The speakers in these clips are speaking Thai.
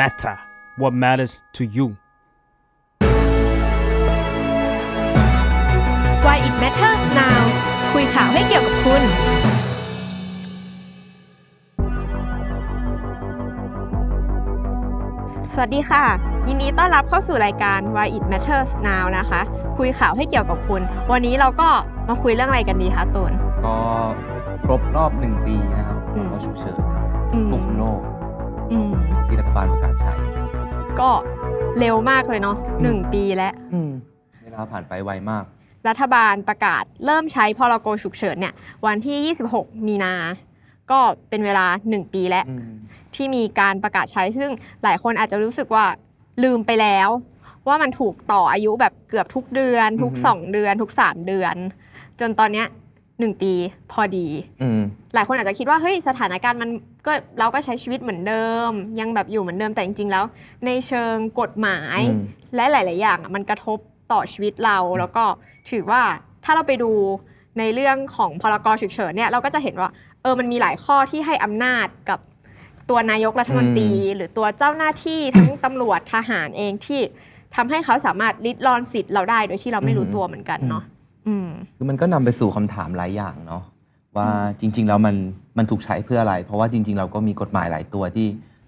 matter what matters to you Why it matters now คุยข่าวให้เกี่ยวกับคุณสวัสดีค่ะ ยินดีต้อนรับเข้าสู่รายการ Why it matters now นะคะ คุยข่าวให้เกี่ยวกับคุณ วันนี้เราก็มาคุยเรื่องอะไรกันดีคะตูนก็ครบรอบหนึ่งปีนะครับอืมก็ฉุกเฉินอืมควบคุมโรค อืมที่รัฐบาลประกาศใช้ก็เร็วมากเลยเนาะหนึ่งปีแล้วเวลาผ่านไปไวมาก รัฐบาลประกาศเริ่มใช้พรกฉุกเฉินเนี่ย วันที่ 26 มีนา ก็เป็นเวลา 1 ปีแล้ว ที่มีการประกาศใช้ซึ่งหลายคนอาจจะรู้สึกว่าลืมไปแล้ว ว่ามันถูกต่ออายุแบบเกือบทุกเดือน ทุกอือฮึ2เดือน ทุก 3 เดือน จนตอนเนี้ย หนึ่งปีพอดี อืม หลายคนอาจจะคิดว่าเฮ้ยสถานการณ์มันก็เราก็ใช้ชีวิตเหมือนเดิม ยังแบบอยู่เหมือนเดิมแต่จริง ๆ แล้ว ในเชิงกฎหมาย อืม และหลาย ๆ อย่างอะมันกระทบต่อชีวิตเรา แล้วก็ถือว่าถ้าเราไปดูในเรื่องของพรกฉุกเฉินเนี่ยเราก็จะเห็นว่าเออมันมีหลายข้อที่ให้อำนาจกับตัวนายกรัฐมนตรี หรือตัวเจ้าหน้าที่ ทั้งตำรวจทหารเองที่ทำให้เขาสามารถลิดรอนสิทธิ์เราได้โดยที่เราไม่รู้ตัวเหมือนกันเนาะอืม คือมันก็นำไปสู่คำถามหลายอย่างเนาะว่าจริง ๆ แล้วมันมันถูกใช้เพื่ออะไร เพราะว่าจริง ๆ เราก็มีกฎหมายหลายตัวที่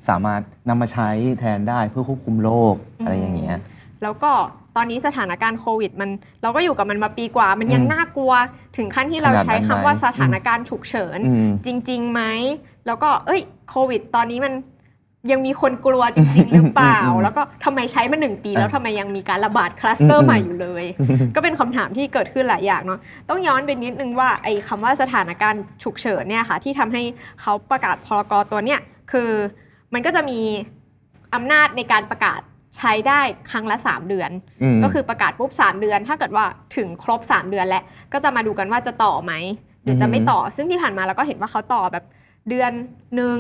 สามารถนำมาใช้แทนได้เพื่อควบคุมโรคอะไรอย่างเงี้ยแล้วก็ตอนนี้สถานการณ์โควิด มันเราก็อยู่กับมันมาปีกว่า มันยังอืมน่ากลัวถึงขั้นที่เราขนาดนั้นใช้คำว่าไหมสถานการณ์ฉุกเฉินอืมจริงๆไหมแล้วก็เอ้ยโควิด ตอนนี้มัน ยังมีคนกลัวจริง ๆ หรือเปล่าอืมแล้วก็ทำไมใช้มาหนึ่งปี แล้วอะทำไมยังมีการระบาดคลัสเตอร์อืมใหม่อยู่เลย ก็เป็นคำถามที่เกิดขึ้นหลายอย่างเนาะต้องย้อนไปนิดนึงว่าไอ้คำว่าสถานการณ์ฉุกเฉินเนี่ยค่ะที่ทำให้เขาประกาศพรกตัวเนี้ยคือมันก็จะมีอำนาจในการประกาศใช้ได้ครั้งละ 3 เดือนมก็คือประกาศปุ๊บ3เดือน ถ้าเกิดว่าถึงครบ 3 เดือนแล้วก็จะมาดูกันว่าจะต่อไหมหรือจะไม่ต่อซึ่งที่ผ่านมาเราก็เห็นว่าเขาต่อแบบเดือนหนึ่ง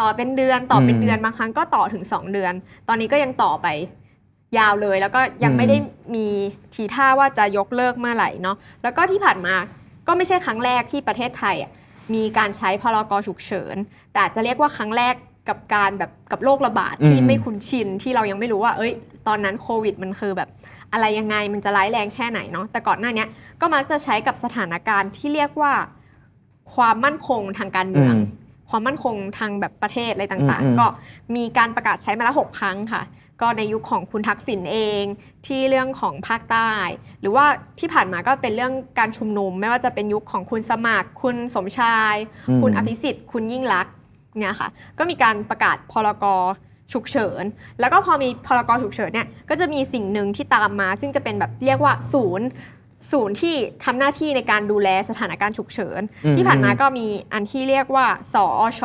ต่อเป็นเดือนต่อเป็นอืมเดือนบางครั้งก็ต่อถึง 2 เดือน ตอนนี้ก็ยังต่อไปยาวเลยแล้วก็ยังอืมไม่ได้มีทีท่าว่าจะยกเลิกเมื่อไหร่เนาะแล้วก็ที่ผ่านมาก็ไม่ใช่ครั้งแรกที่ประเทศไทยอะมีการใช้พรกฉุกเฉิน แต่อาจจะเรียกว่าครั้งแรกกับการแบบกับโรคระบาดที่อืมไม่คุ้นชินที่เรายังไม่รู้ว่า เอ้ย ตอนนั้นโควิดมันคือแบบอะไรยังไงมันจะร้ายแรงแค่ไหนเนาะแต่ก่อนหน้าเนี้ยก็มักจะใช้กับสถานการณ์ที่เรียกว่าความมั่นคงทางการเมืองอืม ความมั่นคงทางแบบประเทศอะไรต่างอืมอืมๆก็มีการประกาศใช้มาแล้วหกครั้งค่ะ ก็ในยุคของคุณทักษิณเองที่เรื่องของภาคใต้ หรือว่าที่ผ่านมาก็เป็นเรื่องการชุมนุม ไม่ว่าจะเป็นยุคของคุณสมัคร คุณสมชายอืมคุณอภิสิทธิ์ คุณยิ่งลักษณ์เนี่ยค่ะก็มีการประกาศพรกฉุกเฉิน แล้วก็พอมีพรกฉุกเฉินเนี่ยก็จะมีสิ่งหนึ่งที่ตามมา ซึ่งจะเป็นแบบเรียกว่าศูนย์ ศูนย์ที่ทำหน้าที่ในการดูแลสถานการณ์ฉุกเฉินอืมที่ผ่านมาก็มีอันที่เรียกว่า สอช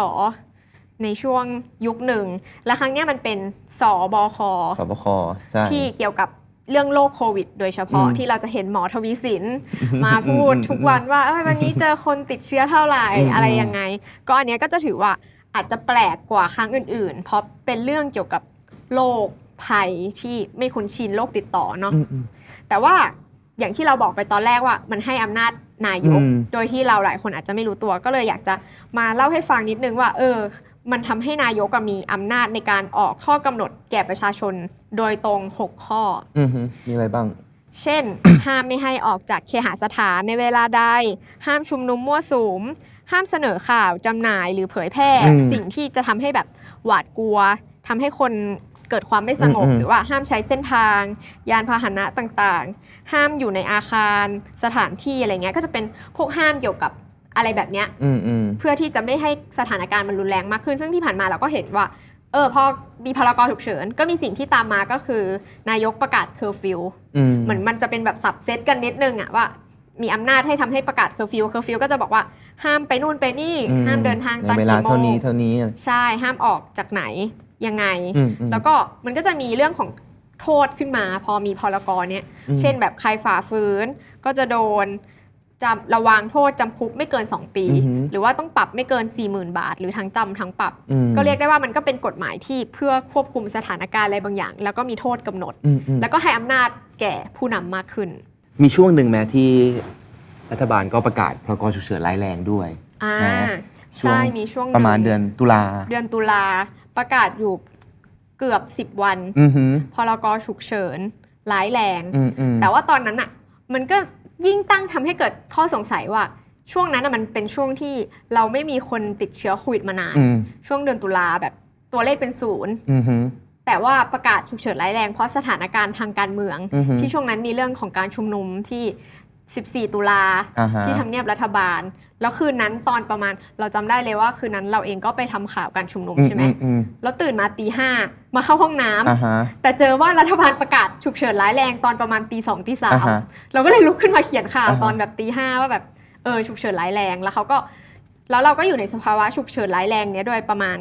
ในช่วงยุคหนึ่ง และครั้งเนี้ยมันเป็นสบคสบคใช่ที่เกี่ยวกับเรื่องโรคโควิด โดยเฉพาะอืมที่เราจะเห็นหมอทวีสิน มาพูดทุกวันว่าเอ้ยวันนี้เจอคนติดเชื้อเท่าไหร่อืมอะไรยังไง ก็อันเนี้ยก็จะถือว่าอาจจะแปลกกว่าครั้งอื่น ๆ เพราะเป็นเรื่องเกี่ยวกับโรคภัยที่ไม่คุ้นชินโรคติดต่อเนาะอืมอืมแต่ว่า อย่างที่เราบอกไปตอนแรกว่ามันให้อำนาจนายก อืม โดยที่เราหลายคนอาจจะไม่รู้ตัว ก็เลยอยากจะมาเล่าให้ฟังนิดนึงว่า เออ มันทำให้นายกอะมีอำนาจในการออกข้อกำหนดแก่ประชาชนโดยตรง 6 ข้อ อืมฮึมีอะไรบ้าง เช่น ห้ามไม่ให้ออกจากเคหสถานในเวลาใด ห้ามชุมนุมมั่วสุม ห้ามเสนอข่าวจำหน่ายหรือเผยแพร่ อืม สิ่งที่จะทำให้แบบหวาดกลัวทำให้คน เกิดความไม่สงบ อืมอืมหรือว่าห้ามใช้เส้นทาง ยานพาหนะต่างๆ ห้ามอยู่ในอาคารสถานที่อะไรเงี้ยก็จะเป็นพวกห้ามเกี่ยวกับอะไรแบบเนี้ย อืมอืม เพื่อที่จะไม่ให้สถานการณ์มันรุนแรงมากขึ้น ซึ่งที่ผ่านมาเราก็เห็นว่า เออพอมีพรกฉุกเฉิน ก็มีสิ่งที่ตามมาก็คือ นายกประกาศเคอร์ฟิวอืมเหมือนมันจะเป็นแบบ subset กันนิดนึงอะว่า มีอำนาจให้ทำให้ประกาศเคอร์ฟิวเคอร์ฟิวก็จะบอกว่าห้ามไปนู่นไปนี่ ห้ามเดินทางตอนในเวลากี่โมเท่างนี้เท่านี้ ใช่ห้ามออกจากไหน ยังไงอืมอืมแล้วก็มันก็จะมีเรื่องของโทษขึ้นมา พอมีพรกรเนี่ยอืมเช่นแบบใครฝ่าฝืนก็จะโดนจำระวางโทษจำคุกไม่เกิน 2 ปีอือหือหรือว่าต้องปรับไม่เกิน 40,000 บาท หรือทั้งจำทั้งปรับอืมก็เรียกได้ว่ามันก็เป็นกฎหมายที่เพื่อควบคุมสถานการณ์อะไรบางอย่าง แล้วก็มีโทษกำหนดอืมอืมแล้วก็ให้อำนาจแก่ผู้นำมากขึ้น มีช่วงหนึ่งแม้ที่รัฐบาลก็ประกาศพรกฉุกเฉินร้ายแรงด้วยอ่านะใช่มีช่วงหประนึ่งมาณเดือนตุลาเดือนตุลา ประกาศอยู่เกือบ 10 วันอือหือ พรกฉุกเฉินร้ายแรง อืมอืมแต่ว่าตอนนั้นอะมันก็ยิ่งตั้งทำให้เกิดข้อสงสัยว่า ช่วงนั้นน่ะมันเป็นช่วงที่เราไม่มีคนติดเชื้อโควิดมานาน อืมช่วงเดือนตุลาแบบตัวเลขเป็นศูนย์ อือหือแต่ว่าประกาศฉุกเฉินร้ายแรงเพราะสถานการณ์ทางการเมือง อือฮึที่ช่วงนั้นมีเรื่องของการชุมนุมที่ 14 ตุลาอ่าฮะ ที่ทำเนียบรัฐบาล แล้วคืนนั้นตอนประมาณเราจำได้เลยว่าคืนนั้นเราเองก็ไปทำข่าวการชุมนุมใช่ไหมอือืมแล้วตื่นมาตีห้ามาเข้าห้องน้ำ อ่าฮะ แต่เจอว่ารัฐบาลประกาศฉุกเฉินร้ายแรงตอนประมาณตีสองตีสาอ่ามฮะเราก็เลยลุกขึ้นมาเขียนข่าวอ่าฮะ ตอนแบบตีห้าว่าแบบเออฉุกเฉินร้ายแรงแล้วเขาก็แล้วเราก็อยู่ในสภาวะฉุกเฉินร้ายแรงเนี้ยด้วยประมาณ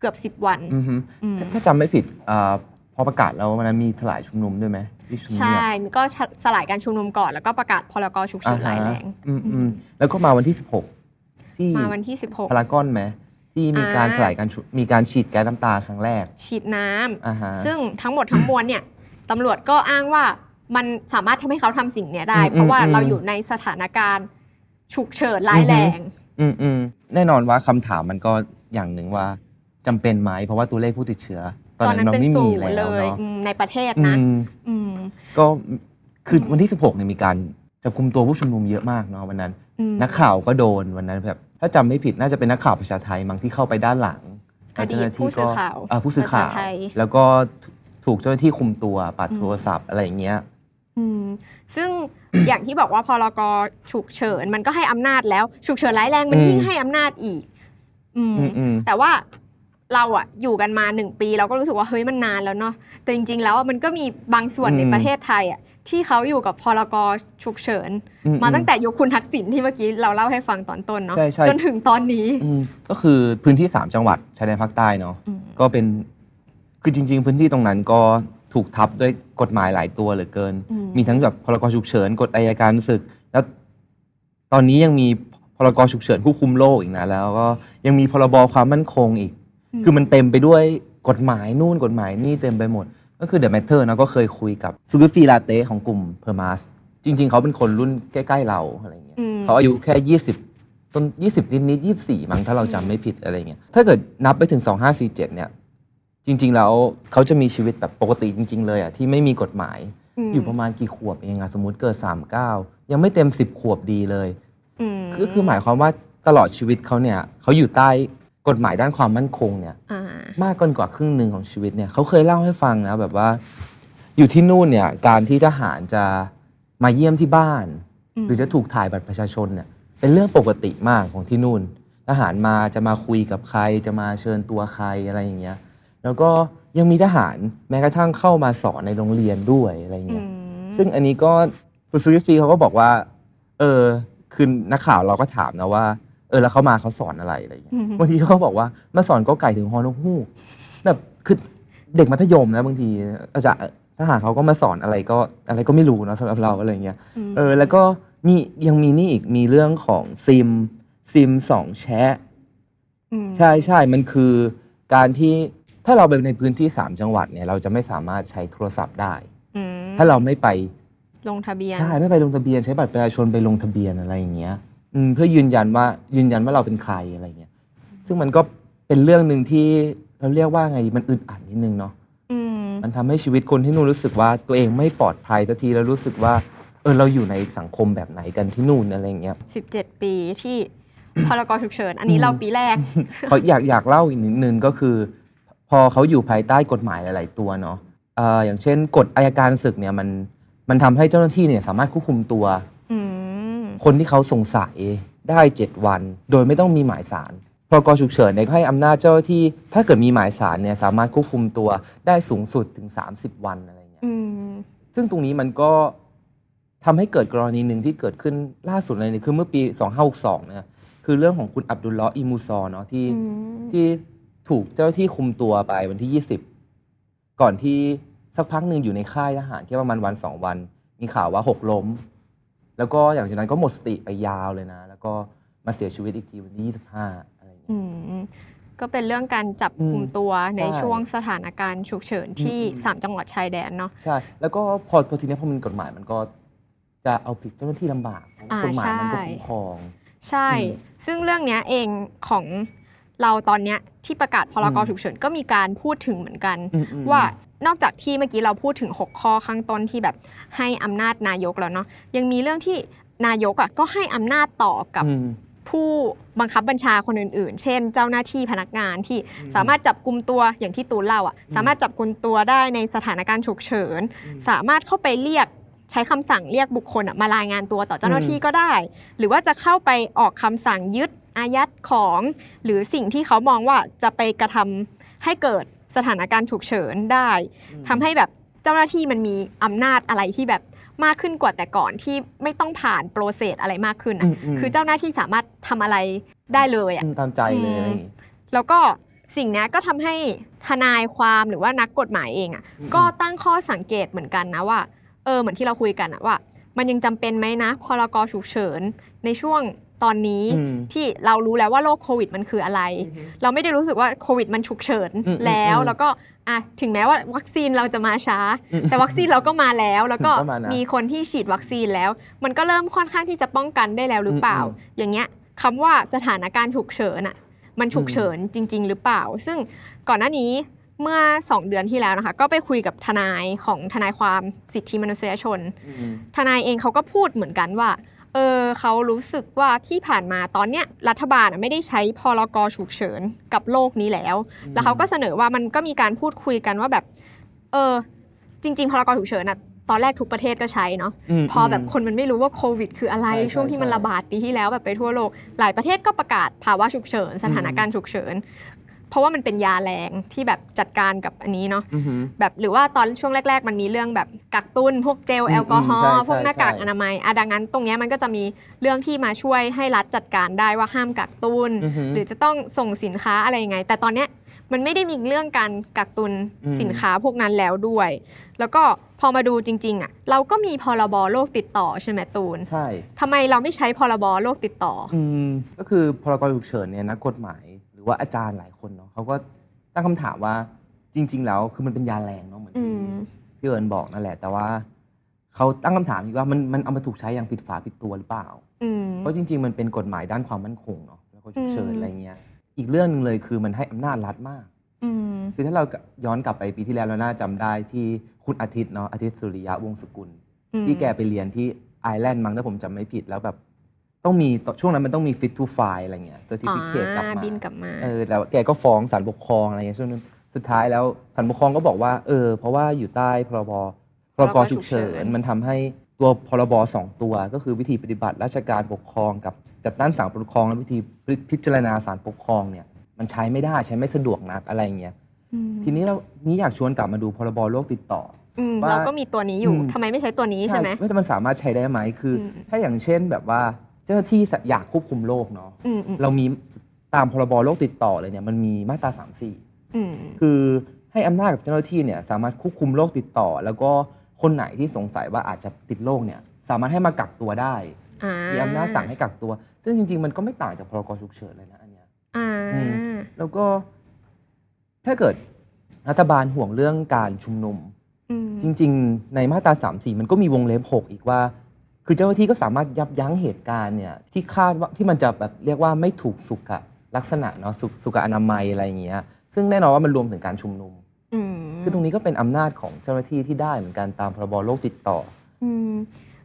เกือบสิบวันอือหืออืมถ้าถ้าจำไม่ผิดอ่า พอประกาศแล้วมันมีสลายชุมนุมด้วยไหมที่ชุมนุมใช่มันก็สลายการชุมนุมก่อน แล้วก็ประกาศพรกฉุกเฉินร้ายแรงอืมอืมแล้วก็มาวันที่ 16 ที่มาวันที่พารากอนไหมที่มีการอ่าสลายการชุมีการฉีดแก๊สน้ำตาครั้งแรก16ฉีดน้ำอ่าฮะซึ่งทั้งหมดทั้งมวลเนี่ยตำรวจก็อ้างว่ามันสามารถทำให้เขาทำสิ่งเนี้ยได้อืมเพราะว่าอืมเราอยู่ในสถานการณ์ฉุกเฉินร้ายแรง อืมอืมแน่นอนว่าคำถามมันก็อย่างหนึ่งว่าจำเป็นไหมเพราะว่าตัวเลขผู้ติดเชื้อ ตอนตอนนั้นั้นนเราเป็นไม่ศูมีนย์แล้เลวยเนาะอืมในประเทศอืนะมอืมก็คือวันที่ 16เนี่ยมีการจับคุมตัวผู้ชุมนุมเยอะมากเนาะวันนั้นอืมนักข่าวก็โดนวันนั้นแบบถ้าจำไม่ผิดน่าจะเป็นนักข่าวประชาไทยมั้งที่เข้าไปด้านหลังอดีตเจ้าหน้าที่ผู้สื่อข่าวอ่ผู้สื่อข่าวประชาไทยแล้วก็ถูกเจ้าหน้าที่คุมตัวปัดโทรศัพท์อะไรอย่างเงี้ยอืมซึ่งอย่างที่บอกว่าพรกฉุกเฉินมันก็ให้อำนาจแล้ว ฉุกเฉินร้ายแรงมันอืมยิ่งให้อำนาจอีกอืมอืมอืมแต่ว่า เราอะอยู่กันมาหนึ่งปี เราก็รู้สึกว่าเฮ้ยมันนานแล้วเนาะแต่จริง ๆ แล้วมันก็มีบางส่วนอืมในประเทศไทยอะที่เขาอยู่กับพรกฉุกเฉินอืมมาตั้งแต่ยุคคุณทักษิณที่เมื่อกี้เราเล่าให้ฟังตอนต้นเนาะใช่ใช่จนถึงตอนนี้อืมก็คือพื้นที่ 3 จังหวัดชายแดนภาคใต้เนาะอืมก็เป็นคือจริง ๆ พื้นที่ตรงนั้นก็ถูกทับด้วยกฎหมายหลายตัวเหลือเกินอืมมีทั้งแบบพรกฉุกเฉินกฎอัยการศึก แล้วตอนนี้ยังมีพรกฉุกเฉินควบคุมโรคอีกนะแล้วก็ยังมีพรบความมั่นคงอีก คือมันเต็มไปด้วยกฎหมายนู่นกฎหมายนี่เต็มไปหมด ก็คือ The Matter นะก็เคยคุยกับซูกริฟฟีลาเตะ ของกลุ่ม PerMAS จริง ๆ เขาเป็นคนรุ่นใกล้ ๆ เราอะไรเงี้ยอืมเขาอายุแค่ 20 ต้น 20นิดนิดๆ24 มั้งถ้าเราจำไม่ผิดอะไรเงี้ยถ้าเกิดนับไปถึง 2547 เนี่ย จริง ๆ แล้วเขาจะมีชีวิตแบบปกติจริง ๆ เลยอะที่ไม่มีกฎหมายอืมอยู่ประมาณกี่ขวบเองอะสมมติเกิด 39 ยังไม่เต็ม 10 ขวบดีเลยอืมก็คือหมายความว่าตลอดชีวิตเขาเนี่ยเขาอยู่ใต้ กฎหมายด้านความมั่นคงเนี่ยอ่ามากเกินกว่าครึ่งหนึ่งของชีวิตเนี่ยเขาเคยเล่าให้ฟังนะแบบว่า อยู่ที่นู่นเนี่ยการที่ทหารจะมาเยี่ยมที่บ้านอืมหรือจะถูกถ่ายบัตรประชาชนเนี่ยเป็นเรื่องปกติมากของที่นู่น ทหารมาจะมาคุยกับใคร จะมาเชิญตัวใครอะไรอย่างเงี้ยแล้วก็ยังมีทหารแม้กระทั่งเข้ามาสอนในโรงเรียนด้วยอะไรอืเงี้ยมซึ่งอันนี้ก็คุณซูกิฟีเขาก็บอกว่าเออคือนักข่าวเราก็ถามนะว่า เออแล้วเขามาเขาสอนอะไรอะไรอย่างเงี้ยอืมบางทีเขาก็บอกว่ามาสอนก็ไก่ถึงฮอนกฮูกแบบคือเด็กมัธยมนะบางทีอาจารย์ทหารเขาก็มาสอนอะไรก็อะไรก็ไม่รู้เนอะสำหรับเราอะไรอย่างเงี้ยมเออแล้วก็นี่ยังมีนี่อีกมีเรื่องของซิมซิมสองแชะมใช่ใช่มันคือการที่ถ้าเราไปในพื้นที่3จังหวัดเนี่ยเราจะไม่สามารถใช้โทรศัพท์ได้อืมถ้าเราไม่ไปลงทะเบียนใช่ไม่ไปลงทะเบียนใช้บัตรประชาชนไปลงทะเบียนอะไรอย่างเงี้ย อืมเพื่อยืนยันว่ายืนยันว่าเราเป็นใครอะไรเงี้ยซึ่งมันก็เป็นเรื่องหนึ่งที่เราเรียกว่าไงดีมันอึดอัดนิดนึงเนาะอืมมันทำให้ชีวิตคนที่นู่นรู้สึกว่าตัวเองไม่ปลอดภัยสักทีแล้วรู้สึกว่าเออเราอยู่ในสังคมแบบไหนกันที่นู่นอะไรเงี้ย 17 ปีที่ พรกฉุกเฉิน อันนี้เราปีแรก เขาอยากอยากเล่าอีกนิดนึงก็คือ พอเขาอยู่ภายใต้กฎหมายหลาย ๆ ตัวเนาะเอ่ออย่างเช่นกฎอายการศึกเนี่ยมันมันทำให้เจ้าหน้าที่เนี่ยสามารถควบคุมตัว อืม คนที่เขาสงสัยได้ 7 วัน โดยไม่ต้องมีหมายสารพรกฉุกเฉินเนี่ยก็ให้อำนาจเจ้าหน้าที่ ถ้าเกิดมีหมายสารเนี่ยสามารถควบคุมตัวได้สูงสุดถึง 30 วันอะไรเงี้ยอืมซึ่งตรงนี้มันก็ทำให้เกิดกรณีหนึ่งที่เกิดขึ้นล่าสุดเลยเนี่ยคือเมื่อปี 2562เนี่ยคือเรื่องของคุณอับดุลเลาะห์อิมูซอเนาะที่อืมที่ถูกเจ้าหน้าที่คุมตัวไปวันที่ 20 ก่อนที่สักพักหนึ่งอยู่ในค่ายทหารแค่ประมาณวันสองวัน มีข่าวว่าหกล้ม แล้วก็อย่างจากนั้นก็หมดสติไปยาวเลยนะ แล้วก็มาเสียชีวิตอีกทีวันที่25อะไรอย่างเงี้ยอืมก็เป็นเรื่องการจับกลุ่มอืมตัวในใช่ช่วงสถานการณ์ฉุกเฉินที่อืมอืม3จังหวัดชายแดนเนาะใช่ แล้วก็พอพอทีนี้พอมันกฎหมายมันก็จะเอาผิดเจ้าหน้าที่ลำบากเพราะว่าอ่ากฎหมายมันก็ใช่คุ้มครอง ใช่อืมซึ่งเรื่องเนี้ยเองของ เราตอนเนี้ยที่ประกาศพรกอืมฉุกเฉินก็มีการพูดถึงเหมือนกันอืมอืมว่านอกจากที่เมื่อกี้เราพูดถึง 6 ข้อข้างต้นที่แบบให้อำนาจนายกแล้วเนาะยังมีเรื่องที่นายกอะก็ให้อำนาจต่อกับอืมผู้บังคับบัญชาคนอื่น ๆ เช่น เจ้าหน้าที่พนักงานที่สามารถจับกลุ่มตัวอย่างที่ตูนเล่าอะ สามารถจับกลุ่มตัวได้ในสถานการณ์ฉุกเฉิน สามารถเข้าไปเรียกใช้คำสั่งเรียกบุคคลอะมารายงานตัวต่อเจ้าหน้าที่ก็ได้ หรือว่าจะเข้าไปออกคำสั่งยึด อายัดของหรือสิ่งที่เขามองว่าจะไปกระทำให้เกิดสถานการณ์ฉุกเฉินได้ทำให้แบบเจ้าหน้าที่มันมีอำนาจอะไรที่แบบมากขึ้นกว่าแต่ก่อนที่ไม่ต้องผ่านโปรเซสอะไรมากขึ้นอือะมอืมคือเจ้าหน้าที่สามารถทำอะไรได้เลยอะอืมตามใจเลยอะไรอย่างงี้แล้วก็สิ่งเนี้ยก็ทำให้ทนายความหรือว่านักกฎหมายเองอะ่ะอืมก็ตั้งข้อสังเกตเหมือนกันนะว่าเออเหมือนที่เราคุยกันอะว่า มันยังจำเป็นไหมนะพรกฉุกเฉินในช่วง ตอนนี้อืมที่เรารู้แล้วว่าโรคโควิดมันคืออะไร เราไม่ได้รู้สึกว่าโควิดมันฉุกเฉินอืมแล้วอืมแล้วก็อะถึงแม้ว่าวัคซีนเราจะมาช้าอืมแต่วัคซีนเราก็มาแล้ว แล้วก็ก็มานะมีคนที่ฉีดวัคซีนแล้ว มันก็เริ่มค่อนข้างที่จะป้องกันได้แล้วหรือเปล่าอืมอืมอย่างเงี้ยคำว่าสถานการณ์ฉุกเฉินอะมันฉุกเฉินจริง ๆ หรือเปล่า ซึ่งก่อนหน้านี้เมื่อ 2 เดือนที่แล้วนะคะ ก็ไปคุยกับทนายของทนายความสิทธิมนุษยชนอืมทนายเองเขาก็พูดเหมือนกันว่า เออเขารู้สึกว่าที่ผ่านมาตอนเนี้ยรัฐบาลอะไม่ได้ใช้พรกฉุกเฉินกับโลกนี้แล้ว แล้วเขาก็เสนอว่ามันก็มีการพูดคุยกันว่าแบบ เออ จริง ๆ พรกฉุกเฉินอะตอนแรกทุกประเทศก็ใช้เนาะมพอแบบคนมันไม่รู้ว่าโควิด คืออะไรใช่ใช่ช่วงที่มันใช่ระบาดปีที่แล้วแบบไปทั่วโลก หลายประเทศก็ประกาศภาวะฉุกเฉิน สถานการณ์ฉุกเฉิน เพราะว่ามันเป็นยาแรงที่แบบจัดการกับอันนี้เนาะอือหือแบบหรือว่าตอนช่วงแรก ๆ มันมีเรื่องแบบกักตุนพวกเจลอืมแอลกอฮอใช่ล์ใช่พวกหน้ากากใช่อนามัยอะดังนั้นตรงเนี้ยมันก็จะมีเรื่องที่มาช่วยให้รัฐจัดการได้ว่าห้ามกักตุนอือหือหรือจะต้องส่งสินค้าอะไรยังไง แต่ตอนเนี้ยมันไม่ได้มีเรื่องการกักตุนอืมสินค้าพวกนั้นแล้วด้วย แล้วก็พอมาดูจริงๆอะเราก็มีพรบโรคติดต่อใช่ไหมตูน ใช่ทำไมเราไม่ใช้พรบโรคติดต่อ อืมก็คือพรกฉุกเฉินเนี่ยนักกฎหมายห รือว่าอาจารย์หลายคนเนาะเขาก็ตั้งคำถามว่าจริง ๆ แล้วคือมันเป็นยาแรงเนาะเหมือนอืที่มพี่เอิญบอกนั่นแหละ แต่ว่าเขาตั้งคำถามอีกว่ามันมันเอามาถูกใช้อย่างผิดฝาผิดตัวหรือเปล่าอืมเพราะจริง ๆ มันเป็นกฎหมายด้านความมั่นคงเนาะแล้วก็ฉุกเฉินอืมอะไรเงี้ยอีกเรื่องหนึงเลยคือมันให้อำนาจรัฐมากอืมคือถ้าเราย้อนกลับไปปีที่แล้วเราน่าจำได้ที่คุณอาทิตย์เนาะอาทิตย์สุริยะวงศ์สกุลอืมที่แกไปเรียนที่ไอร์แลนด์มั้งถ้าผมจำไม่ผิดแล้วแบบ ต้องมีช่วงนั้นมันต้องมี fit to file อะไรเงี้ย certificate กลับอ่ามาบินกลับมาเออแล้วแกก็ฟ้องศาลปกครองอะไรเงี้ยช่วงนั้นสุดท้ายแล้วศาลปกครองก็บอกว่าเออเพราะว่าอยู่ใต้พรบพรกฉุกเฉินมันทำให้ตัวพรบสองตัว ก็คือวิธีปฏิบัติราชการปกครองกับจัดตั้งศาลปกครองและวิธีพิจารณาศาลปกครองเนี่ยมันใช้ไม่ได้ใช้ไม่สะดวกนักอะไรเงี้ยอืมทีทีนี้เรานี้อยากชวนกลับมาดูพรบโรคติดต่ออืมว่าเราก็มีตัวนี้อยู่อืมทำไมไม่ใช้ตัวนี้ใช่ไหมว่าจะมันสามารถใช้ได้ไหมคืออมถ้าอย่างเช่นแบบว่า เจ้าหน้าที่อยากควบคุมโรคเนาะอืมอืมเรามีตามพรบโรคติดต่อเลยเนี่ยมันมีมาตรา3 4อืมคือให้อำนาจกับเจ้าหน้าที่เนี่ยสามารถควบคุมโรคติดต่อ แล้วก็คนไหนที่สงสัยว่าอาจจะติดโรคเนี่ยสามารถให้มากักตัวได้อ่ามีอำนาจสั่งให้กักตัว ซึ่งจริง ๆ มันก็ไม่ต่างจากพรกฉุกเฉินเลยนะอันเนี้ยอ่าอืมแล้วก็ถ้าเกิดรัฐบาลห่วงเรื่องการชุมนุมอืมจริง ๆ ในมาตรา3 4 มันก็มีวงเล็บ 6 อีกว่า คือเจ้าหน้าที่ก็สามารถยับยั้งเหตุการณ์เนี่ยที่คาดว่าที่มันจะแบบเรียกว่าไม่ถูกสุขลักษณะเนาะสุสุขอนามัยอะไรอย่างเงี้ยซึ่งแน่นอนว่ามันรวมถึงการชุมนุมอืมคือตรงนี้ก็เป็นอำนาจของเจ้าหน้าที่ที่ได้เหมือนกันตามพรบโรคติดต่ออืม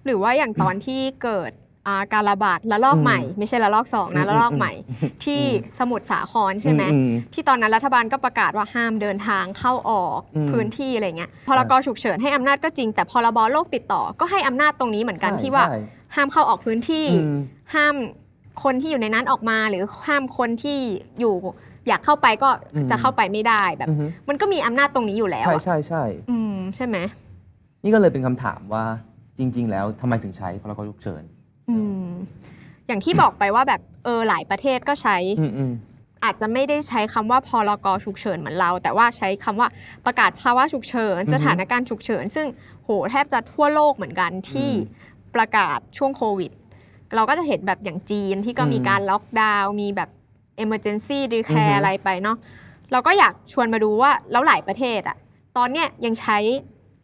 หรือว่าอย่างตอนที่เกิดอ่า การระบาดระลอกอืมใหม่ ไม่ใช่ระลอกสองนะอืมระลอกใหม่ ที่สมุทรสาครใช่ไหมอืมที่ตอนนั้นรัฐบาลก็ประกาศว่าห้ามเดินทางเข้าออกอืมพื้นที่อะไรเงี้ยพรกฉุกเฉินให้อำนาจก็จริง แต่พรบโรคติดต่อก็ให้อำนาจตรงนี้เหมือนกันใช่ที่ว่าใช่ห้ามเข้าออกพื้นที่อืมห้ามคนที่อยู่ในนั้นออกมาหรือห้ามคนที่อยู่อยากเข้าไปก็อืมจะเข้าไปไม่ได้แบบอือฮึมันก็มีอำนาจตรงนี้อยู่แล้ว ใช่อะใช่ใช่อืมใช่ไหมนี่ก็เลยเป็นคำถามว่าจริง ๆ แล้วทำไมถึงใช้พรกฉุกเฉิน อืมอย่างที่บอกไปว่าแบบเออหลายประเทศก็ใช้อืมอืมอาจจะไม่ได้ใช้คำว่าพรกฉุกเฉินเหมือนเรา แต่ว่าใช้คำว่าประกาศภาวะฉุกเฉินอือฮึสถานการณ์ฉุกเฉิน ซึ่งโหแทบจะทั่วโลกเหมือนกันที่ประกาศช่วงโควิด เราก็จะเห็นแบบอย่างจีนที่ก็มีอืมการล็อกดาวน์มีแบบ emergency อือ declare ฮึอะไรไปเนาะเราก็อยากชวนมาดูว่าแล้วหลายประเทศอะตอนเนี้ยยังใช้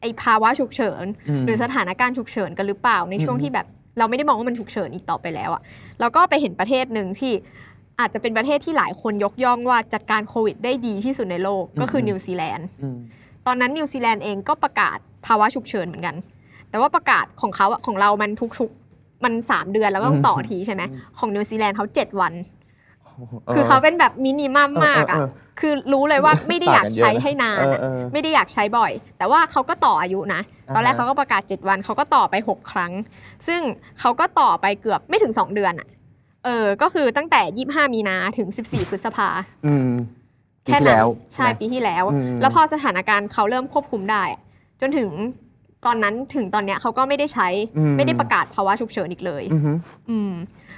ไอ้ภาวะฉุกเฉินมหรือสถานการณ์ฉุกเฉินกันหรือเปล่าในช่วงอือฮึที่แบบ เราไม่ได้มองว่ามันฉุกเฉินอีกต่อไปแล้วอะเราก็ไปเห็นประเทศหนึ่งที่อาจจะเป็นประเทศที่หลายคนยกย่องว่าจัดการโควิดได้ดีที่สุดในโลกก็คือมนิวซีแลนด์อืมตอนนั้นนิวซีแลนด์เองก็ประกาศภาวะฉุกเฉินเหมือนกัน แต่ว่าประกาศของเขาอะของเรามันทุกๆมัน 3 เดือนแล้วก็ต้องต่อทีใช่ไหมของนิวซีแลนด์เขา7 วัน คือเขาเป็นแบบ minimum มากอะเออเออเออคือรู้เลยว่าไม่ได้อยากใช้ให้นานอะเออเออไม่ได้อยากใช้บ่อย แต่ว่าเขาก็ต่ออายุนะ ตอนแรกอ่าฮะเขาก็ประกาศ 7 วันเขาก็ต่อไป 6 ครั้ง ซึ่งเขาก็ต่อไปเกือบไม่ถึง 2 เดือนอะเออ ก็คือตั้งแต่ 25 มีนาถึง 14 พฤษภาอืมปีแค่ที่นั้นแล้วใช่ปีที่แล้วอืมแล้วพอสถานการณ์เขาเริ่มควบคุมได้อะจนถึง ตอนนั้นถึงตอนเนี้ยเขาก็ไม่ได้ใช้อืมไม่ได้ประกาศภาวะฉุกเฉินอีกเลยอือฮึอืม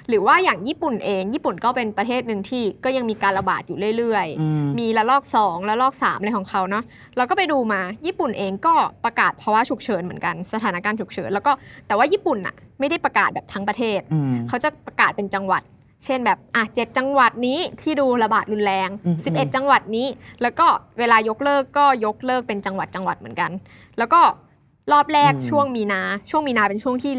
หรือว่าอย่างญี่ปุ่นเอง ญี่ปุ่นก็เป็นประเทศหนึ่งที่ก็ยังมีการระบาดอยู่เรื่อยอืมๆมีระลอก 2 ระลอก 3 อะไรของเขาเนาะเราก็ไปดูมาญี่ปุ่นเองก็ประกาศภาวะฉุกเฉินเหมือนกัน สถานการณ์ฉุกเฉิน แล้วก็แต่ว่าญี่ปุ่นอะไม่ได้ประกาศแบบทั้งประเทศอืมเขาจะประกาศเป็นจังหวัด เช่นแบบอะเจ็ดจังหวัดนี้ที่ดูระบาดรุนแรงอืม11 จังหวัดนี้ แล้วก็เวลายกเลิกก็ยกเลิกเป็นจังหวัดจังหวัดเหมือนกัน แล้วก็ รอบแรกอืม ช่วงมีนา ช่วงมีนาเป็นช่วงที่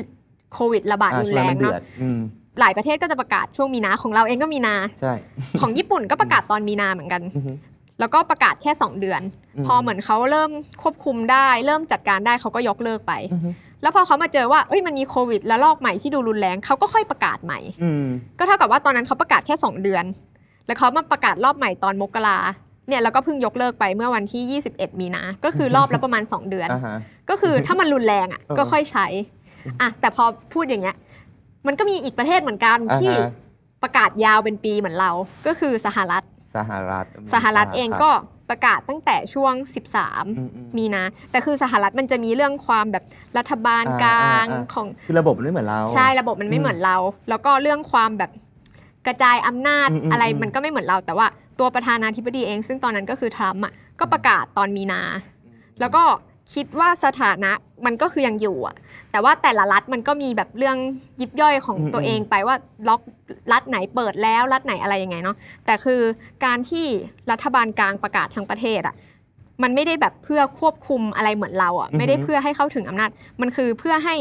โควิดระบาดอ่ารุนช่วแรงงมันเดือเนาะดอืมหลายประเทศก็จะประกาศช่วงมีนาของเราเองก็มีนา ใช่ของญี่ปุ่นก็ประกาศตอนมีนาเหมือนกัน อือฮึ แล้วก็ประกาศแค่ 2 เดือน อืม พอเหมือนเขาเริ่มควบคุมได้ เริ่มจัดการได้เขาก็ยกเลิกไป อือฮึแล้วพอเขามาเจอว่าเอ้ยมันมีโควิดแล้วลอกใหม่ที่ดูรุนแรงเขาก็ค่อยประกาศใหม่ อืม ก็เท่ากับว่าตอนนั้นเขาประกาศแค่ 2 เดือน แล้วเขามาประกาศรอบใหม่ตอนมกรา เนี่ยแล้วก็เพิ่งยกเลิกไปเมื่อวันที่ 21 มีนา ก็คือรอบละประมาณ 2 เดือน อ่าฮะ ก็คือถ้ามันรุนแรงอะเออก็ค่อยใช้อะแต่พอพูดอย่างเงี้ยมันก็มีอีกประเทศเหมือนกันอ่าฮะ ที่ประกาศยาวเป็นปีเหมือนเรา ก็คือสหรัฐ สหรัฐสหรัฐเองก็ประกาศตั้งแต่ช่วง อืมอืม 13 มีนา แต่คือสหรัฐมันจะมีเรื่องความแบบรัฐบาลอ่ากลางอ่าอ่า ของ คือระบบมันไม่เหมือนเรา ใช่ระบบมันไม่เหมือนเรา แล้วก็เรื่องความแบบกระจายอำนาจอืมอืมอะไรอืมมันก็ไม่เหมือนเรา แต่ว่า ตัวประธานาธิบดีเอง ซึ่งตอนนั้นก็คือทรัมป์อะก็ประกาศตอนมีนา แล้วก็คิดว่าสถานะมันก็คือยังอยู่อะแต่ว่าแต่ละรัฐมันก็มีแบบเรื่องยิบย่อยของอืมตัวเองไปว่าล็อกรัฐไหนเปิดแล้วรัฐไหนอะไรยังไงเนาะแต่คือการที่รัฐบาลกลางประกาศทั้งประเทศอะมันไม่ได้แบบเพื่อควบคุมอะไรเหมือนเราอะไม่ได้เพื่อให้เข้าถึงอำนาจ มันคือเพื่อให้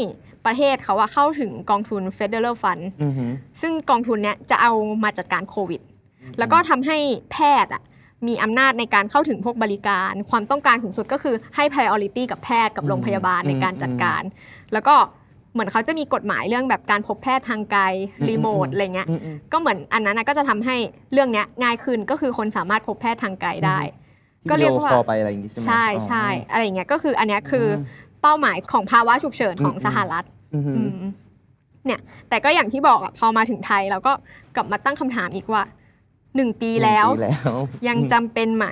ประเทศเขาอะเข้าถึงกองทุน Federal Fund อือฮึซึ่งกองทุนเนี้ยจะเอามาจัดการโควิด แล้วก็ทำให้แพทย์อะมีอำนาจในการเข้าถึงพวกบริการ ความต้องการสูงสุดก็คือให้ priority กับแพทย์กับโรงพยาบาลในการจัดการ แล้วก็เหมือนเขาจะมีกฎหมายเรื่องแบบการพบแพทย์ทางไกลรีโมทอะไรเงี้ยอืมอืมก็เหมือนอันนั้นนะก็จะทำให้เรื่องเนี้ยง่ายขึ้นก็คือคนสามารถพบแพทย์ทางไกลได้ที่ก็เรียกว่าวิดีโอคอลไปอะไรอย่างงี้ใช่ไหมใช่อ๋อใช่อะไรอย่างเงี้ยก็คืออันเนี้ยคืออเป้าหมายของภาวะฉุกเฉินของอืมสหรัฐอือฮึอืมเนี่ยแต่ก็อย่างที่บอกอะพอมาถึงไทยเราก็กลับมาตั้งคำถามอีกว่า หนึ่งปีแล้วหนึ่งปีแล้วยังจำเป็นไหม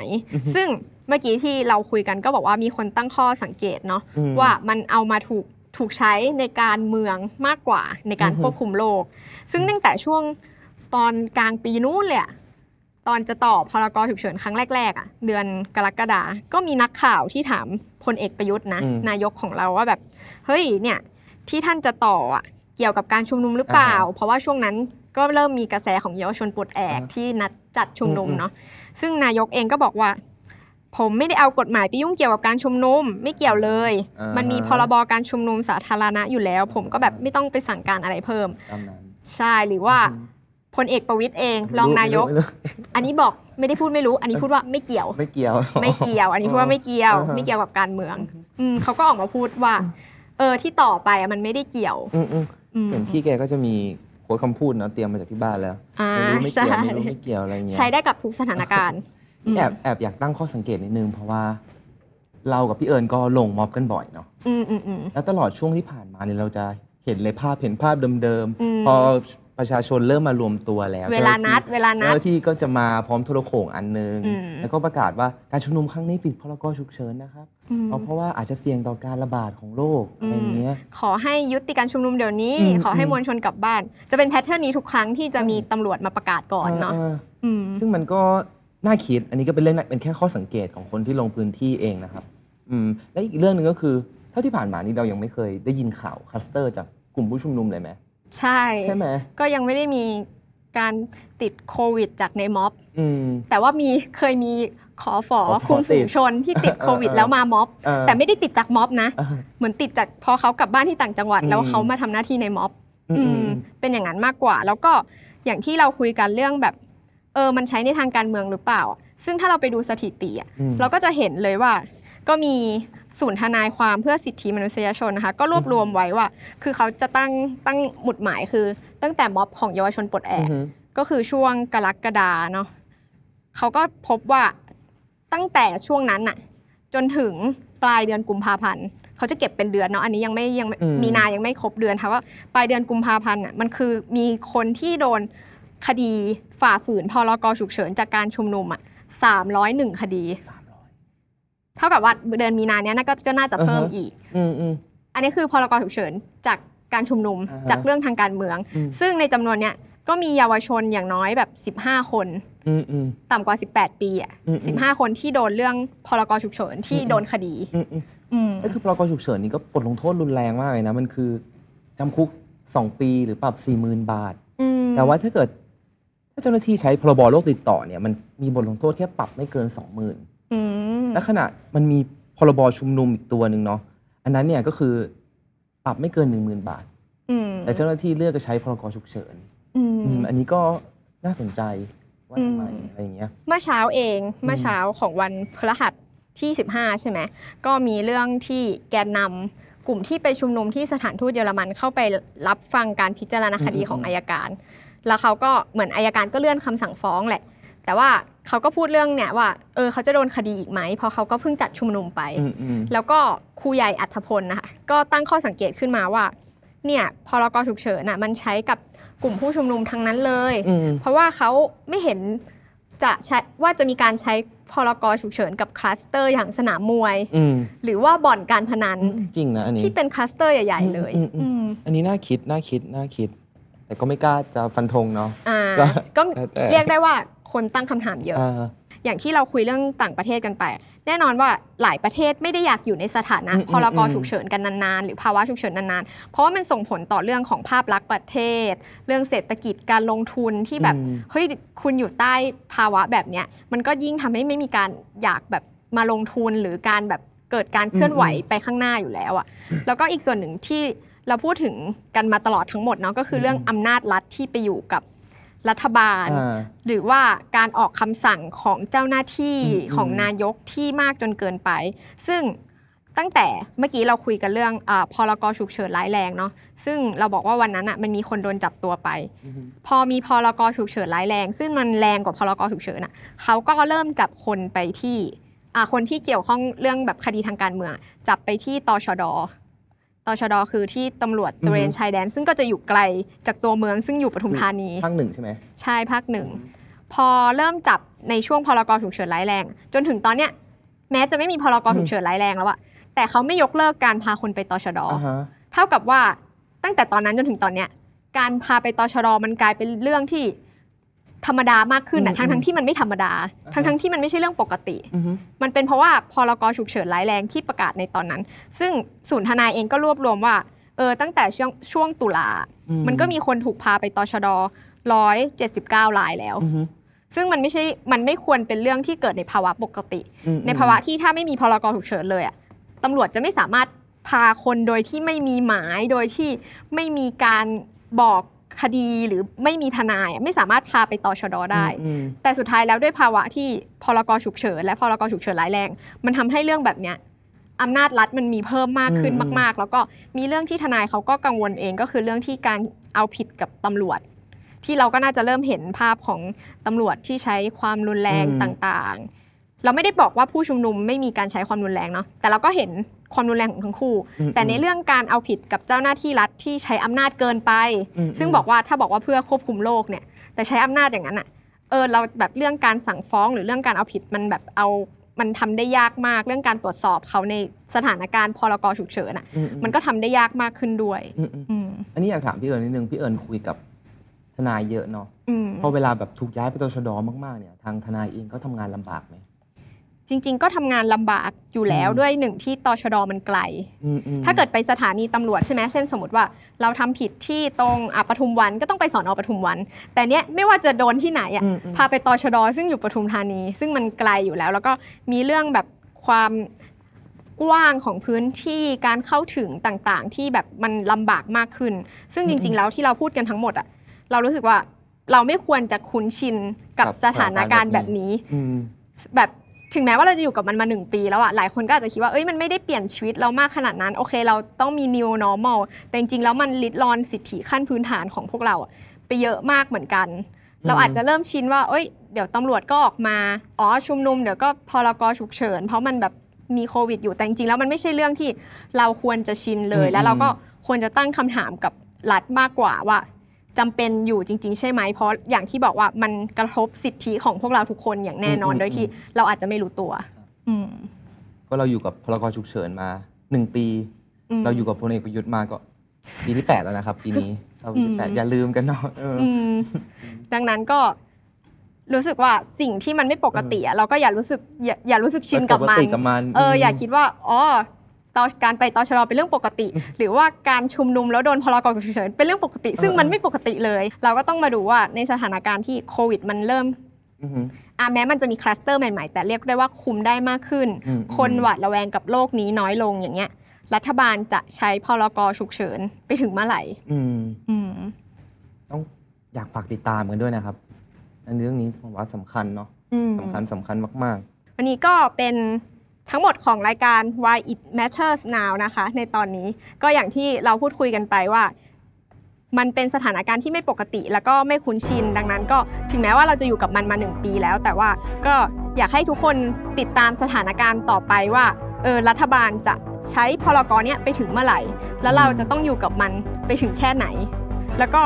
ซึ่งเมื่อกี้ที่เราคุยกันก็บอกว่ามีคนตั้งข้อสังเกตเนาะอืม ว่ามันเอามาถูกถูกใช้ในการเมืองมากกว่าในการอือฮึ ควบคุมโลกซึ่งตั้งแต่ช่วงตอนกลางปีนู้นเลยอะตอนจะต่อพรกฉุกเฉินครั้งแรกๆอะเดือนกรกฎาก็มีนักข่าวที่ถามพลเอกประยุทธ์นะ อืมนายกของเราว่าแบบ เฮ้ยเนี่ยที่ท่านจะต่ออะเกี่ยวกับการชุมนุมหรือเปล่า อ่าฮะ เพราะว่าช่วงนั้น ก็เริ่มมีกระแสของเยาวชนปลดแอกอ่าที่นัดจัดชุมนุมอืมเนาะซึ่งนายกเองก็บอกว่า ผมไม่ได้เอากฎหมายไปยุ่งเกี่ยวกับการชุมนุมไม่เกี่ยวเลยอ่ามันมีพรบการชุมนุมสาธารณะอยู่แล้ว ผมก็แบบไม่ต้องไปสั่งการอะไรเพิ่มตามนั้นใช่หรือว่าพลเอกประวิตยเองรองนายกไม่รู้อันนี้บอกไม่ได้พูดไม่รู้ อันนี้พูดว่าไม่เกี่ยว ไม่เกี่ยว ไม่เกี่ยว อันนี้พูดว่าไม่เกี่ยวอ่าฮะไม่เกี่ยวกับการเมืองอืมเขาก็ออกมาพูดว่า เออที่ต่อไปอะมันไม่ได้เกี่ยวอืมอืมอืมเห็นพี่แกก็จะมี โค้ดคำพูดเนาะเตรียมมาจากที่บ้านแล้วอ่าไม่รู้ไม่ใช่เกี่ยวไม่รู้ไม่เกี่ยวอะไรเงี้ยใช้ได้กับทุกสถานการณ์อืมแอบแอบอยากตั้งข้อสังเกตนิดนึงเพราะว่าเรากับพี่เอิญก็ลงม็อบกันบ่อยเนาะอืมอืมอืมแล้วตลอดช่วงที่ผ่านมาเนี่ยเราจะเห็นเลยภาพเห็นภาพเดิมอืมๆพอ ประชาชนเริ่มมารวมตัวแล้วเวลานัดเวลานัเจ้าดหน้าที่ก็จะมาพร้อมโทรโข่งอันนึงอืมแล้วก็ประกาศว่าการชุมนุมครั้งนี้ปิดพรกฉุกเฉินนะครับอืมเอาเพราะว่าอาจจะเสี่ยงต่อการระบาดของโรคอืมอะไรอย่างเงี้ยขอให้ยุติการชุมนุมเดี๋ยวนี้อืมขอให้อืมมวลชนกลับบ้าน จะเป็นแพทเทิร์นนี้ทุกครั้งที่จะมีตำรวจมาประกาศก่อนเนาะอออืมซึ่งมันก็น่าคิดอันนี้ก็เป็นเรื่องเป็นแค่ข้อสังเกตของคนที่ลงพื้นที่เองนะครับอืมและอีกเรื่องหนึ่งก็คือเท่าที่ผ่านมานี่เรายังไม่เคยได้ยินข่าวคลัสเตอร์จากกลุ่มผู้ชุมนุมเลยไหม ใช่ ใช่ไหมก็ยังไม่ได้มีการติดโควิดจากในม็อบ อืม แต่ว่ามีเคยมีขอฝอขอฝอคุมฝูงติดชนที่ติดโควิด เออเออแล้วมาม็อบ เออแต่ไม่ได้ติดจากม็อบนะอ่าเหมือนติดจากพอเขากลับบ้านที่ต่างจังหวัด อืม แล้วเขามาทำหน้าที่ในม็อบอืมอือืม มเป็นอย่างนั้นมากกว่า แล้วก็อย่างที่เราคุยกันเรื่องแบบ เออ มันใช้ในทางการเมืองหรือเปล่าอะซึ่งถ้าเราไปดูสถิติอะอืม เราก็จะเห็นเลยว่า ก็มี ศูนย์ทนายความเพื่อสิทธิมนุษยชนนะคะก็รวบรวมไว้ว่า คือเขาจะตั้งตั้งหมุดหมายคือ ตั้งแต่ม็อบของเยาวชนปลดแอกอือฮึก็คือช่วงกรกฎาเนาะเขาก็พบว่าตั้งแต่ช่วงนั้นน่ะจนถึงปลายเดือนกุมภาพันธ์เขาจะเก็บเป็นเดือนเนาะอันนี้ยังไม่ยังไม่อืมมีนายังไม่ครบเดือนค่ะว่าปลายเดือนกุมภาพันธ์น่ะมันคือมีคนที่โดนคดีฝ่าฝืนพรกฉุกเฉินจากการชุมนุมอะสามร้อยหนึ่งคดี เท่ากับว่าเดือนมีนาเนี้ยน่าก็ก็น่าจะเพิ่มอ่าฮะอีก อืมอืม อันนี้คือพรกฉุกเฉินจากการชุมนุมอ่าฮะจากเรื่องทางการเมือง อืม ซึ่งในจำนวนเนี้ยก็มีเยาวชนอย่างน้อยแบบ 15 คน อืมอืม ต่ำกว่า 18 ปีอะอืมอืม 15 คนที่โดนเรื่องพรกฉุกเฉินที่โดนคดีอืมอืมอืม ก็คือพรกฉุกเฉินนี่ก็บทลงโทษรุนแรงมากเลยนะ มันคือจำคุก 2 ปีหรือปรับ 40,000 บาท อืมแต่ว่าถ้าเกิด ถ้าเจ้าหน้าที่ใช้พรบโรคติดต่อเนี่ยมันมีบทลงโทษแค่ปรับไม่เกิน 20,000อืม และขณะมันมีพรบชุมนุมอีกตัวหนึ่งเนาะอันนั้นเนี่ยก็คือปรับไม่เกิน10,000บาทอืมแต่เจ้าหน้าที่เลือกจะใช้พรกฉุกเฉินอืมอืมอันนี้ก็น่าสนใจว่าทำไมอืมอะไรอย่างเงี้ยเมื่อเช้าเองเมื่อเช้าของวันพฤหัสที่ 15 ใช่ไหมก็มีเรื่องที่แกนนำกลุ่มที่ไปชุมนุมที่สถานทูตเยอรมันเข้าไปรับฟังการพิจารณาคดีอืมของอายการ แล้วเขาก็เหมือนอายการก็เลื่อนคำสั่งฟ้องแหละ แต่ว่าเขาก็พูดเรื่องเนี่ยว่าเออเขาจะโดนคดีอีกไหมเพราะเขาก็เพิ่งจัดชุมนุมไปอืมอืมแล้วก็ครูใหญ่อัธพลนะคะก็ตั้งข้อสังเกตขึ้นมาว่าเนี่ยพรกฉุกเฉินน่ะมันใช้กับกลุ่มผู้ชุมนุมทั้งนั้นเลยอืมเพราะว่าเขาไม่เห็นจะใช้ว่าจะมีการใช้พรกฉุกเฉินกับคลัสเตอร์อย่างสนามมวยอืมหรือว่าบ่อนการพนันจริงนะอันนี้ที่เป็นคลัสเตอร์ใหญ่ ๆ เลยอืมอืมอืมอืมอันนี้น่าคิดน่าคิดน่าคิด แต่ก็ไม่กล้าจะฟันธงเนาะ อ่าก็ก็แล้วแต่ เรียกได้ว่าคนตั้งคำถามเยอะ อ่า อย่างที่เราคุยเรื่องต่างประเทศกันไป แน่นอนว่าหลายประเทศไม่ได้อยากอยู่ในสถานะอืมพรกอืม ฉุกเฉินกันนานๆ หรือภาวะฉุกเฉินนานๆ เพราะว่ามันส่งผลต่อเรื่องของภาพลักษณ์ประเทศ เรื่องเศรษฐกิจการลงทุนที่แบบ อืม เฮ้ยคุณอยู่ใต้ภาวะแบบเนี้ยมันก็ยิ่งทำให้ไม่มีการอยากแบบมาลงทุนหรือการแบบเกิดการเคลื่อนไหวไปข้างหน้าอยู่แล้วอะแล้วก็อีกส่วนหนึ่งที่ เราพูดถึงกันมาตลอดทั้งหมดเนาะก็คือเรื่องอำนาจรัฐที่ไปอยู่กับรัฐบาลอ่าหรือว่าการออกคำสั่งของเจ้าหน้าที่อืมของนายกที่มากจนเกินไป ซึ่งตั้งแต่เมื่อกี้เราคุยกันเรื่องอาพรกฉุกเฉินร้ายแรงเนาะซึ่งเราบอกว่าวันนั้นอะมันมีคนโดนจับตัวไป พอมีพรกฉุกเฉินร้ายแรง ซึ่งมันแรงกว่าพรกฉุกเฉินอะเขาก็เริ่มจับคนไปที่อ่าคนที่เกี่ยวข้องเรื่องแบบคดีทางการเมืองจับไปที่ตชด ตชดคือที่ตำรวจตระเวนชายแดน ซึ่งก็จะอยู่ไกลจากตัวเมืองซึ่งอยู่ปทุมธานีภาคหนึ่งใช่ไหมใช่ภาคหนึ่งพอเริ่มจับในช่วงพรกฉุกเฉินร้ายแรง จนถึงตอนเนี้ยแม้จะไม่มีพรกฉุกเฉินร้ายแรงแล้วอะแต่เขาไม่ยกเลิกการพาคนไปตชดอ่าฮะเท่ากับว่าตั้งแต่ตอนนั้นจนถึงตอนเนี้ยการพาไปตชดมันกลายเป็นเรื่องที่ ธรรมดามากขึ้นอะทั้งทั้งๆที่มันไม่ธรรมดา ทั้งทั้งๆที่มันไม่ใช่เรื่องปกติอือฮึมันเป็นเพราะว่าพรกฉุกเฉินร้ายแรงที่ประกาศในตอนนั้น ซึ่งศูนย์ทนายเองก็รวบรวมว่าเออตั้งแต่ช่วงช่วงตุลาอืมันก็มีคนถูกพาไปตชดร้อยเจ็ดสิบเก้ารายแล้วอือฮึซึ่งมันไม่ใช่ มันไม่ควรเป็นเรื่องที่เกิดในภาวะปกติอืมในภาวะที่ถ้าไม่มีพรกฉุกเฉินเลยอะตำรวจจะไม่สามารถพาคนโดยที่ไม่มีหมาย โดยที่ไม่มีการบอก คดีหรือไม่มีทนายอะไม่สามารถพาไปตชดได้อืมแต่สุดท้ายแล้วด้วยภาวะที่พรกฉุกเฉินและพรกฉุกเฉินร้ายแรง มันทำให้เรื่องแบบเนี้ยอำนาจรัฐมันมีเพิ่มมากขึ้นอืมมาก ๆ แล้วก็มีเรื่องที่ทนายเขาก็กังวลเองก็คือเรื่องที่การเอาผิดกับตำรวจ ที่เราก็น่าจะเริ่มเห็นภาพของตำรวจที่ใช้ความรุนแรงอืมต่างๆ เราไม่ได้บอกว่าผู้ชุมนุมไม่มีการใช้ความรุนแรงเนาะแต่เราก็เห็นความรุนแรงของทั้งคู่อืมแต่ในเรื่องการเอาผิดกับเจ้าหน้าที่รัฐที่ใช้อำนาจเกินไปอืมซึ่งบอกว่าถ้าบอกว่าเพื่อควบคุมโรคเนี่ย แต่ใช้อำนาจอย่างนั้นอะเออเราแบบเรื่องการสั่งฟ้องหรือเรื่องการเอาผิดมันแบบเอามันทำได้ยากมากเรื่องการตรวจสอบเขาในสถานการณ์พรกฉุกเฉินอะอืมมันก็ทำได้ยากมากขึ้นด้วยอืมอืมอืมอันนี้อยากถามพี่เอิญนิดนึงพี่เอิญคุยกับทนายเยอะเนาะอืมพอเวลาแบบถูกย้ายไปตชดมากๆเนี่ย ทางทนายเองก็ทำงานลำบากไหม จริง ๆ ก็ทำงานลำบากอยู่แล้วอืมด้วยหนึ่งที่ตชดมันไกล อืมอืมถ้าเกิดไปสถานีตำรวจใช่ไหมเช่นสมมติว่า เราทำผิดที่ตรงอะปทุมวันก็ต้องไปสอนอปทุมวัน แต่เนี้ยไม่ว่าจะโดนที่ไหนอะอืมอืม พาไปตชดซึ่งอยู่ปทุมธานี ซึ่งมันไกลอยู่แล้ว แล้วก็มีเรื่องแบบความกว้างของพื้นที่การเข้าถึงต่างๆ ที่แบบมันลำบากมากขึ้น ซึ่งจริง ๆ แล้วที่เราพูดกันทั้งหมดอะเรารู้สึกว่าเราไม่ควรจะคุ้นชินกับกับสถานการณ์แบบนี้ อืม แบบ ถึงแม้ว่าเราจะอยู่กับมันมาหนึ่งปีแล้วอะหลายคนก็อาจจะคิดว่าเอ้ยมันไม่ได้เปลี่ยนชีวิตเรามากขนาดนั้น โอเค เราต้องมี new normal แต่จริงๆแล้วมันลิดรอนสิทธิขั้นพื้นฐานของพวกเราอะไปเยอะมากเหมือนกัน เราอาจจะเริ่มชินว่า เอ้ยเดี๋ยวตำรวจก็ออกมาอ๋อชุมนุมเดี๋ยวก็พรกฉุกเฉิน เพราะมันแบบมีโควิดอยู่แต่จริงๆแล้วมันไม่ใช่เรื่องที่เราควรจะชินเลยอืมแล้วเราก็ควรจะตั้งคำถามกับรัฐมากกว่าว่า จำเป็นอยู่จริง ๆ ใช่ไหมเพราะอย่างที่บอกว่ามันกระทบสิทธิของพวกเราทุกคนอย่างแน่นอน โดยที่เราอาจจะไม่รู้ตัวอืมก็เราอยู่กับพลกรฉุกเฉินมาหนึ่งปีอืมเราอยู่กับพลเอกประยุทธ์มาก็ปีที่แปดแล้วนะครับปีนี้เราปีที่แปดอืมอย่าลืมกันเนาะเออออืมดังนั้นก็รู้สึกว่าสิ่งที่มันไม่ปกติอะเราก็อย่ารู้สึกอย่าอย่ารู้สึกชินกับมันปกติกับมันเอออมอย่าคิดว่าอ๋อ ตอนการไปตชรเป็นเรื่องปกติ หรือว่าการชุมนุมแล้วโดนพลกรฉุกเฉินเป็นเรื่องปกติ ซึ่งมันไม่ปกติเลย เราก็ต้องมาดูว่าในสถานการณ์ที่โควิดมันเริ่มอือหืออะแม้มันจะมีคลัสเตอร์ใหม่ๆ แต่เรียกได้ว่าคุมได้มากขึ้นอืมคนหวาดระแวงกับโลกนี้น้อยลงอย่างเงี้ย รัฐบาลจะใช้พรกฉุกเฉินไปถึงเมื่อไหร่อืมอืมต้องอยากฝากติดตามกันด้วยนะครับอันเรื่องนี้ผมว่าสำคัญเนาะอืมสำคัญสำคัญมากวันนี้ก็เป็น ทั้งหมดของรายการ Why It Matters Now นะคะ ในตอนนี้ก็อย่างที่เราพูดคุยกันไปว่า มันเป็นสถานการณ์ที่ไม่ปกติ แล้วก็ไม่คุ้นชิน ดังนั้นก็ถึงแม้ว่าเราจะอยู่กับมันมา 1 ปีแล้ว แต่ว่าก็อยากให้ทุกคนติดตามสถานการณ์ต่อไปว่าเออรัฐบาลจะใช้พรกเนี้ยไปถึงเมื่อไหร่ แล้วเราจะต้องอยู่กับมันไปถึงแค่ไหน แล้วก็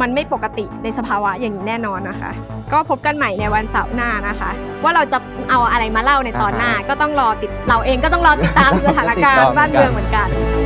มันไม่ปกติในสภาวะอย่างนี้แน่นอนนะคะ ก็พบกันใหม่ในวันเสาร์หน้านะคะ ว่าเราจะเอาอะไรมาเล่าในตอนหน้าก็ต้องรอติดเราเองก็ต้องรอติดตามสถานการณ์บ้านเมืองเหมือนกันสวัสดีค่ะ